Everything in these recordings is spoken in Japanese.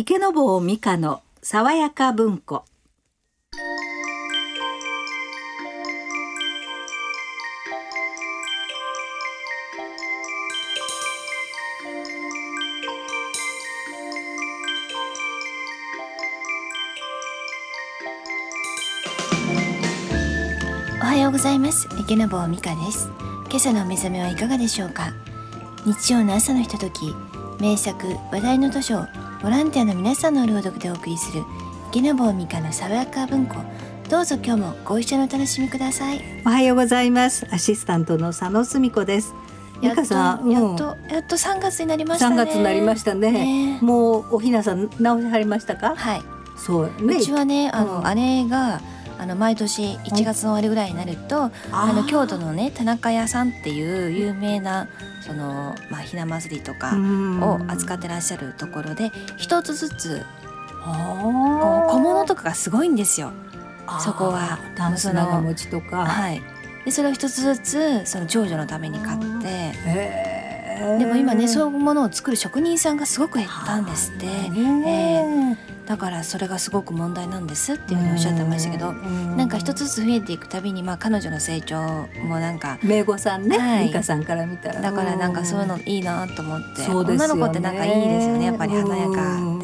池坊美香の爽やか文庫。おはようございます。池坊美香です。今朝のお目覚めはいかがでしょうか？日曜の朝のひととき名作話題の図書をボランティアの皆さんの朗読でお送りする池坊美香の爽やか文庫。どうぞ今日もご一緒にお楽しみください。おはようございます。アシスタントの佐野澄子です。美やっと香さん、やっとやっと3月になりました3ね月になりましたね。ね。もうおひなさん直しはりましたか？はい、そうね。うちはねあの、うん。姉があの毎年1月の終わりぐらいになると、あの京都のね田中屋さんっていう有名なそのまあひな祭りとかを扱ってらっしゃるところで一つずつこう小物とかがすごいんですよ。そこは。タンス長持ちとか。はい。でそれを一つずつその長女のために買って、でも今ねそういうものを作る職人さんがすごく減ったんですって。ねだからそれがすごく問題なんですっていうふうにおっしゃってましたけど、なんか一つずつ増えていくたびにまあ彼女の成長もなんか名護さんね、はい。美香さんから見たら。だからなんかそういうのいいなと思って、ね。女の子ってなんかいいですよねやっぱり華やか。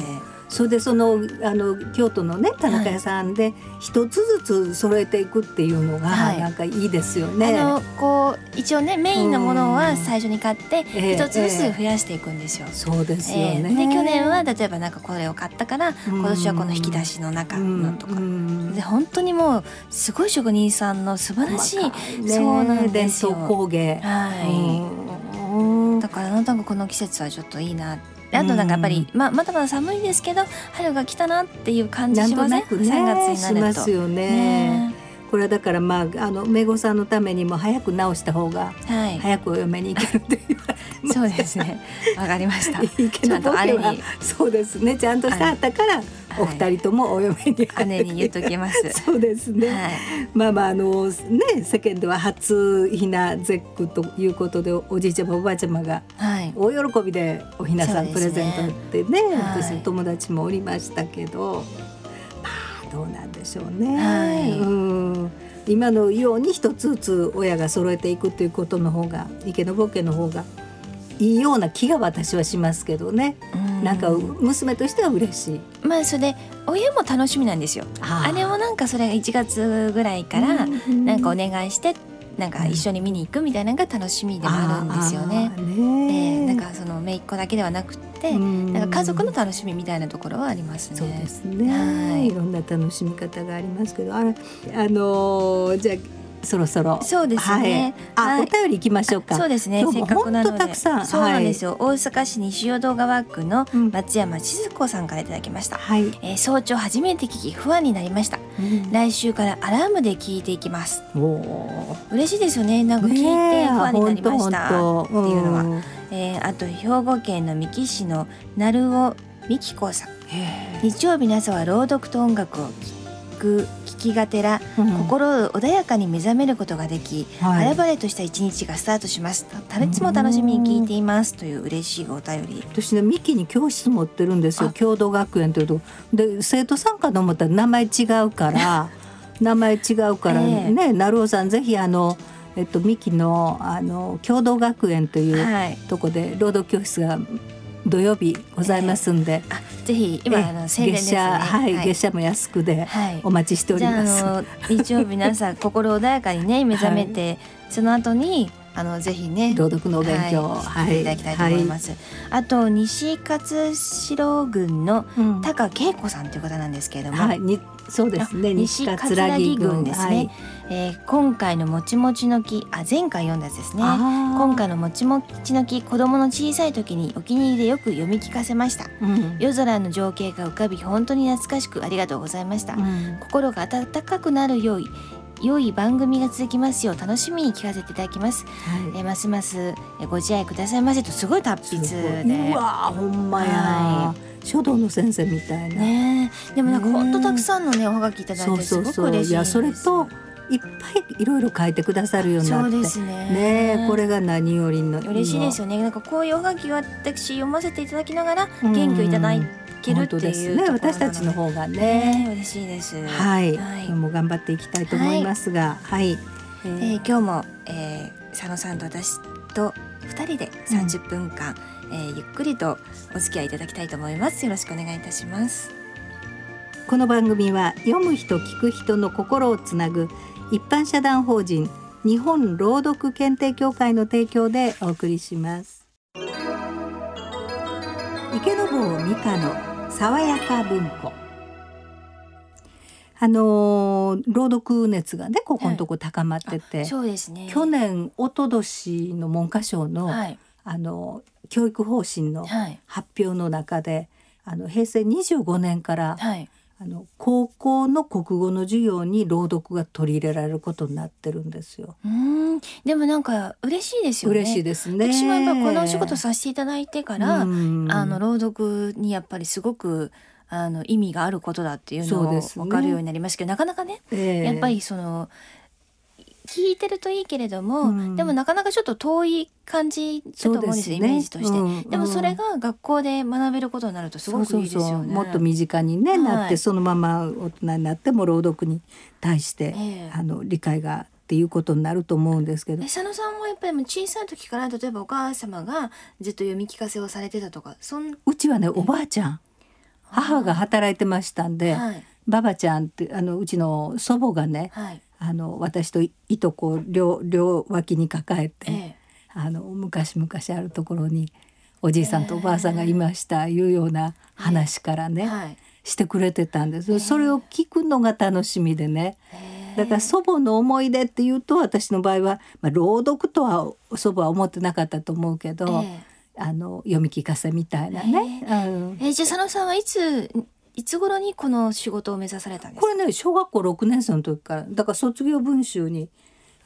それでそのあの京都のね田中屋さんで一つずつ揃えていくっていうのが、はい。なんかいいですよね。あのこう一応ねメインのものは最初に買ってええ一つずつ増やしていくんですよ。そうですよね。ええ。で去年は例えばなんかこれを買ったから今年はこの引き出しの中のとか、うん。で本当にもうすごい職人さんの素晴らしい、そうなんですよ。伝統工芸。はい、うん。だからなんとなくこの季節はちょっといいなであとなんかやっぱり、まあ、まだまだ寒いですけど春が来たなっていう感じしません、となくね3月になると。しますよね。ねこれはだからまああの名護さんのためにも早く直した方がはい、早くお嫁に行けるって言われてますそうですね。わかりました。ちゃんと姉に。そうですね。ちゃんとしてあったからお二人ともお嫁に入って。姉に言っときます。そうですね、はい、まあまああのね世間では初ひな絶句ということでおじいちゃまおばあちゃまがはい、大喜びでおひなさんプレゼントってねはい。私の友達もおりましたけど。まあどうなんでしょうね。はいうん今のように一つずつ親が揃えていくということの方が池坊家の方がいいような気が私はしますけどね。うんなんか娘としては嬉しい。まあそれで親も楽しみなんですよ。姉もなんかそれが1月ぐらいからうんなんかお願いしてなんか一緒に見に行くみたいなのが楽しみでもあるんですよね。ねでなんかその姪っ子だけではなくって、うん。なんか家族の楽しみみたいなところはありますね。そうですね、はい。い、ろんな楽しみ方がありますけど。あれあのーじゃあそろそろそうですねはい、あ、はいお便り行きましょうかそうですね。せっかくなので。そうなんですよ。大阪市西淀川区のうん松山静子さんからいただきました。はい、えー早朝初めて聞き不安になりました。来週からアラームで聞いていきます。嬉しいですよね。なんか聞いて不安になりましたっていうのは。はえーあと兵庫県の三木市の鳴尾美希子さん。日曜日の朝は朗読と音楽を聞く聞きがてら、心穏やかに目覚めることができ、晴れ晴れとした一日がスタートします。たいつも楽しみに聞いていますという嬉しいお便り。私ねミキに教室持ってるんですよあ共同学園というとで生徒さんかと思ったら名前違うから 名前違うからええね成尾さんぜひあのえっとミキのあの共同学園というはい。とこで労働教室が土曜日ございますんで、あ、ぜひ今えあの宣伝ですね。月謝はい、月謝も安くではいお待ちしております。あの日曜日の朝心穏やかにね目覚めて、その後にあのぜひね朗読のお勉強、はい、いただきたいと思います。あと西勝城郡のうん。高恵子さんという方なんですけれども、はい、にそうですね。あ西葛城郡ですね、えー今回のもちもちの木あ前回読んだやつですね。はい、今回のもちもちの木子供の小さい時にお気に入りでよく読み聞かせました。うん。夜空の情景が浮かび本当に懐かしくありがとうございました、うん。心が温かくなるよう良い番組が続きますよう楽しみに聞かせていただきます、はい。えーますますえーご自愛くださいませとすごい達筆でうわーほんまや、は書道の先生みたいな、ねえ。でもなんかね本当たくさんのねおはがきいただいてすごく嬉しいいやそれといっぱいいろいろ書いてくださるようになって。そうですね。ねえこれが何よりの嬉しいですよ、よね。なんかこういうおはがきを私読ませていただきながらうん。元気をいただけるっていうね。私たちの方がね。ね嬉しいです。はい、は今日も頑張っていきたいと思いますがはい、えー今日も、えー、佐野さんと私と二人で30分間、えーゆっくりとお付き合いいただきたいと思います。よろしくお願いいたします。この番組は読む人聞く人の心をつなぐ一般社団法人日本朗読検定協会の提供でお送りします。池坊美香の爽やか文庫。あのー朗読熱がねここのとこ高まってて、そうですね。去年一昨年の文科省の、はい。あの教育方針のはい。発表の中であの平成25年からはいあの高校の国語の授業に朗読が取り入れられることになってるんですよ。うーん。でもなんか嬉しいですよね。嬉しいですね。私もやっぱこのお仕事させていただいてから、うん。あの朗読にやっぱりすごくあの意味があることだっていうのを分かるようになりましたけど、なかなかねええ。やっぱりその聞いてるといいけれども、うん。でもなかなかちょっと遠い感じだと思うんですよイメージとして、うん。でもそれが学校で学べることになるとすごくいいですよね。そうそうそう。もっと身近に、ねはいなってそのまま大人になっても朗読に対して、ええ。あの理解がっていうことになると思うんですけど。え佐野さんもやっぱり小さい時から例えばお母様がずっと読み聞かせをされてたとかそんうちはねおばあちゃん母が働いてましたんで、はい。ばばちゃんってあのうちの祖母がねはいあの私といいとこを両両脇に抱えて、ええ。あの昔々あるところにおじいさんとおばあさんがいました、いうような話からね、はい。してくれてたんです。それを聞くのが楽しみでね。へえ。だから祖母の思い出っていうと私の場合は、まあ、朗読とは祖母は思ってなかったと思うけど、えあの読み聞かせみたいなね、うん。ええじゃあ佐野さんはいついつ頃にこの仕事を目指されたんですか？これね小学校6年生の時から。だから卒業文集に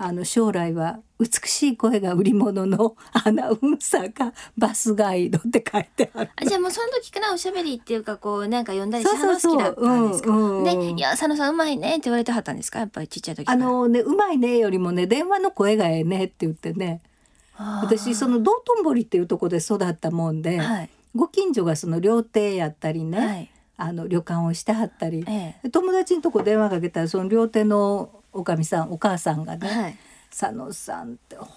あの将来は美しい声が売り物の アナウンサーかバスガイドって書いてある。あじゃあもうその時からおしゃべりっていうかこうなんか読んだりするの好きだったんですか、うんうん。で「いや佐野さんうまいね」って言われてはったんですか？やっぱりちっちゃい時あのねうまいねよりもね電話の声がええねって言ってね。私その道頓堀っていうところで育ったもんで、はい。ご近所がその料亭やったりね、はいあの旅館をしてはったり、えで友達のとこ電話かけたらその料亭のおかみさんお母さんがね、えはい。佐野さんってほん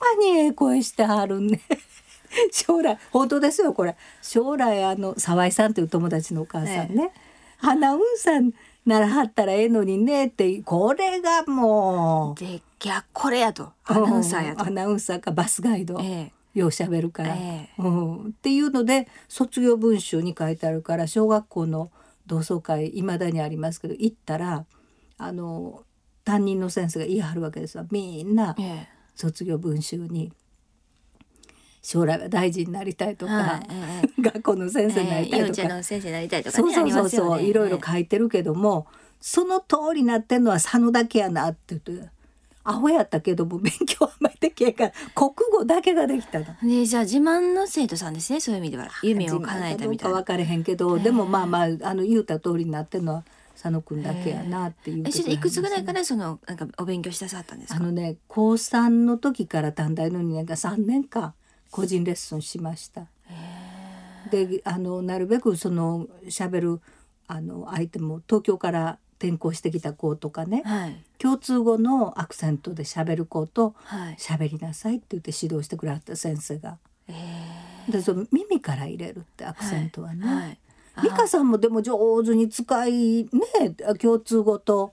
まにええ声してはるね。将来本当ですよこれ。将来あの沢井さんという友達のお母さんね、アナウンサーならはったらええのにねってこれがもうでいやこれやと。アナウンサーやと。うんアナウンサーかバスガイド、えようしゃべるから、ええ。うん、っていうので卒業文集に書いてあるから小学校の同窓会いまだにありますけど行ったらあの担任の先生が言い張るわけですわみんなええ。卒業文集に将来は大臣になりたいとか、はいええ。学校の先生になりたいとか、の先生になりたいとかねそうそうそうね。いろいろ書いてるけどもその通りになってんのは佐野だけやなって言ってアホやったけども勉強あんまりできへんから国語だけができたの。でじゃあ自慢の生徒さんですねそういう意味では。夢を叶えたみたいな。分かれへんけど、でもまあまああの言うた通りになってるのは佐野くんだけやなっていうえそれでいくつぐらいかららそのなんかお勉強したさったんですか？あのね高3の時から短大の2年間3年間個人レッスンしました。であのなるべくその喋るあの相手も東京から転校してきた子とかねはい。共通語のアクセントで喋る子とはい。喋りなさいって言って指導してくれはった先生が。えでその耳から入れるってアクセントはね。はい。はい。美香さんもでも上手に使いね共通語と、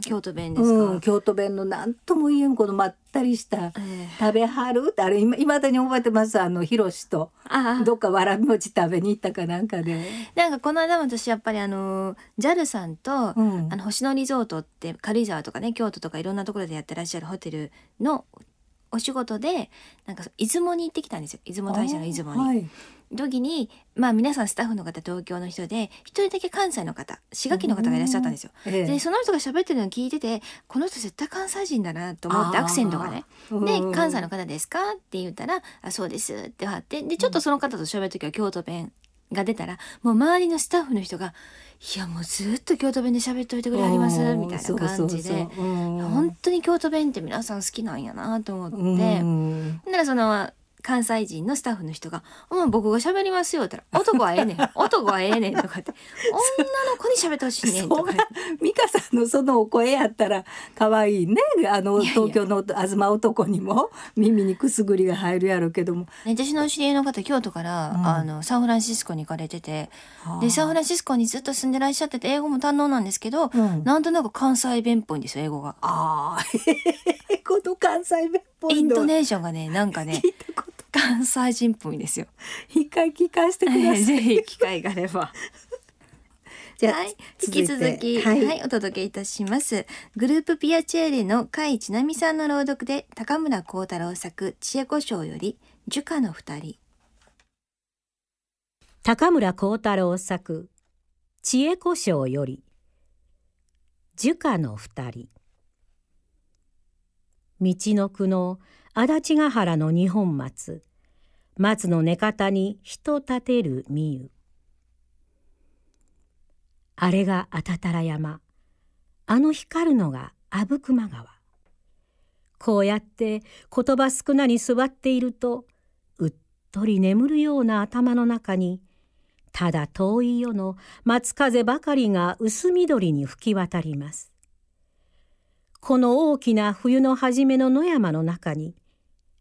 京都弁ですか、うん、京都弁の何とも言えんこのまったりしたええ「食べはる?」ってあれいまだに覚えてます。あのひろしとあどっかわらび餅食べに行ったかなんかで。なんかこの間も私やっぱりあの JAL さんと、うん。あの星野リゾートって軽井沢とかね京都とかいろんなところでやってらっしゃるホテルのお仕事でなんか出雲に行ってきたんですよ。出雲大社の出雲に。はい時にまあ皆さんスタッフの方東京の人で一人だけ関西の方滋賀県の方がいらっしゃったんですよ。ええでその人が喋ってるのを聞いててこの人絶対関西人だなと思ってアクセントがね。で「関西の方ですか?」って言ったら「あそうです」って貼ってでちょっとその方と喋る時は京都弁が出たらもう周りのスタッフの人が「いやもうずっと京都弁で喋っといてくれはります」みたいな感じで。本本当に京都弁って皆さん好きなんやなと思って、うんだからその関西人のスタッフの人が「うん、僕が喋りますよ」って言ったら「男はええねん。男はええねん」とかって「女の子に喋ってほしいねん」とか美香さんのそのお声やったら可愛いね。あの東京の東男にも耳にくすぐりが入るやろうけども。私の知り合いの方京都から、うん、あのサンフランシスコに行かれてて。でサンフランシスコにずっと住んでらっしゃってて英語も堪能なんですけど、うん、なんとなく関西弁っぽいんですよ英語が。ああこの関西弁。っぽいイントネーションがね なんかね関西人っぽいですよ。一回聞かせてください。ぜひ機会があれば。じゃあ、はい、引き続き、はい、はい、お届けいたします。グループピアチェーレの甲斐千奈美さんの朗読で、高村光太郎作、知恵子賞より、樹下の二人。高村光太郎作、知恵子賞より、樹下の二人。道の区の足立ヶ原の二本松。松の根方に人立てるみゆ。あれがあたたら山。あの光るのが阿武隈川。こうやって言葉少なに座っているとうっとり眠るような頭の中にただ遠い夜の松風ばかりが薄緑に吹き渡ります。この大きな冬の初めの野山の中に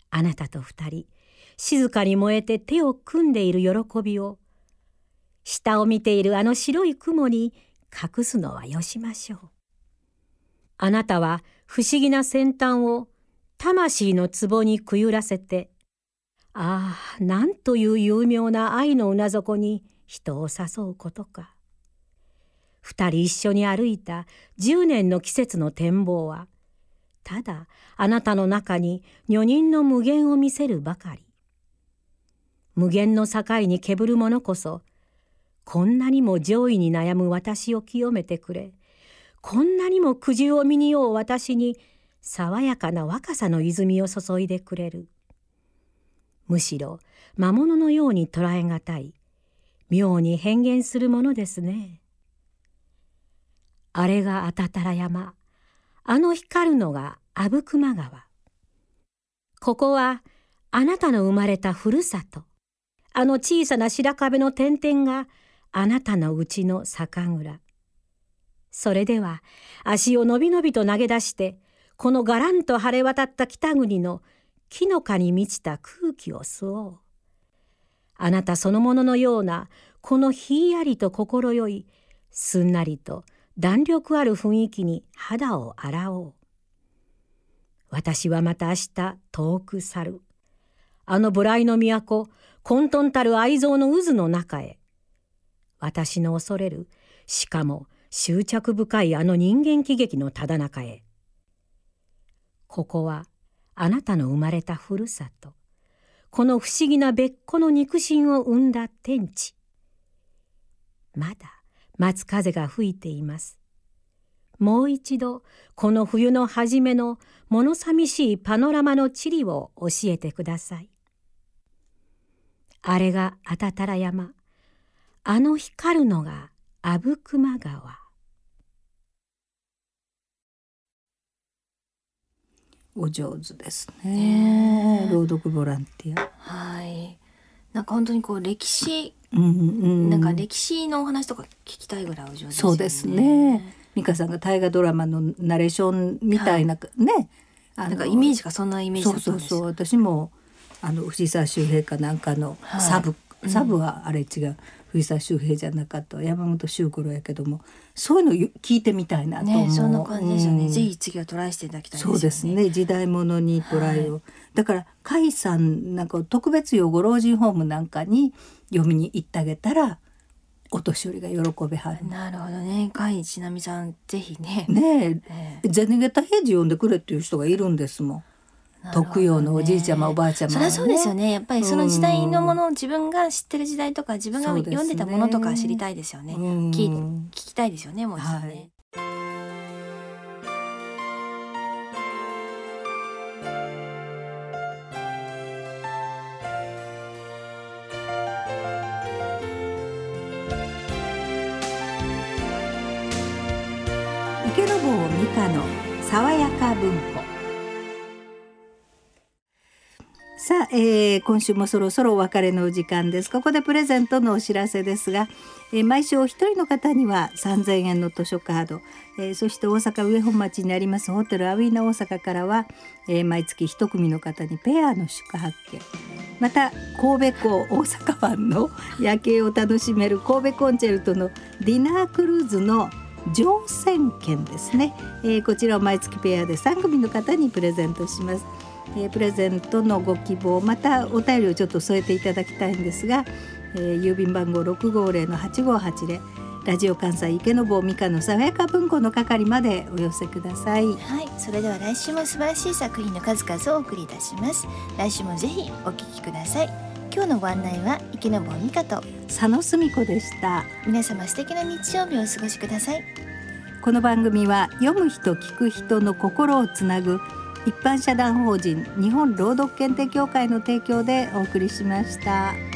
あなたと二人静かに燃えて手を組んでいる喜びを下を見ているあの白い雲に隠すのはよしましょう。あなたは不思議な先端を魂の壺にくゆらせて、ああ、なんという有名な愛のうな底に人を誘うことか。二人一緒に歩いた十年の季節の展望は、ただあなたの中に女人の無限を見せるばかり。無限の境にけぶる者こそ、こんなにも上位に悩む私を清めてくれ、こんなにも苦渋を見によう私に爽やかな若さの泉を注いでくれる。むしろ魔物のように捉えがたい、妙に変幻するものですね。あれがあたたら山。あの光るのが阿武隈川。ここはあなたの生まれたふるさと。あの小さな白壁の点々があなたのうちの酒蔵。それでは足をのびのびと投げ出してこのがらんと晴れ渡った北国の木の葉に満ちた空気を吸おう。あなたそのもののようなこのひんやりと心よいすんなりと弾力ある雰囲気に肌を洗おう。私はまた明日遠く去る。あの無頼の都、混沌たる愛憎の渦の中へ。私の恐れる、しかも執着深いあの人間喜劇のただ中へ。ここはあなたの生まれたふるさと。この不思議な別個の肉親を生んだ天地。まだ松風が吹いています。もう一度この冬の初めの物寂しいパノラマの地理を教えてください。あれがあたたら山。あの光るのが阿武隈川。お上手ですね。朗読ボランティア。はい。なんか本当にこう歴史うんうん、なんか歴史のお話とか聞きたいぐらいお上手ですね。そうですね。美香さんが大河ドラマのナレーションみたいな、はい、ね。なんかイメージがそんなイメージそうそうそう私もあの藤沢周平かなんかのサブ、はい、サブはあれ違う、藤沢周平じゃなかった山本周五郎やけどもそういうの聞いてみたいなと思う、ね、そんな感じですよね、うん、ぜひ次はトライしていただきたい、ね、そうですね。時代物にトライを、はい、だから甲斐さんなんか特別養護老人ホームなんかに読みに行ってあげたらお年寄りが喜べはる。なるほどね。甲斐ちなみさんぜひね。ねえ。えゼネゲタ平次読んでくれっていう人がいるんですもん特養のおじいちゃまおばあちゃま、ね、そりゃそうですよね。やっぱりその時代のものを自分が知ってる時代とか自分が読んでたものとか知りたいですよね。聞聞きたいですよねもう一度ね、はい。池坊美香の爽やか文庫えー、今週もそろそろお別れのお時間です。ここでプレゼントのお知らせですが、えー、毎週お一人の方には3000円の図書カード、えー、そして大阪上本町にありますホテルアウィーナ大阪からは、え、毎月一組の方にペアの宿泊券。また神戸港大阪湾の夜景を楽しめる神戸コンチェルトのディナークルーズの乗船券ですね、え、こちらを毎月ペアで3組の方にプレゼントします、えー、プレゼントのご希望またお便りをちょっと添えていただきたいんですが、えー、郵便番号650の8580ラジオ関西池坊美香の爽やか文庫の係までお寄せください。はいそれでは来週も素晴らしい作品の数々をお送りいたします。来週もぜひお聞きください。今日のご案内は池坊美香と佐野澄子でした。皆様素敵な日曜日をお過ごしください。この番組は読む人聞く人の心をつなぐ一般社団法人日本朗読検定協会の提供でお送りしました。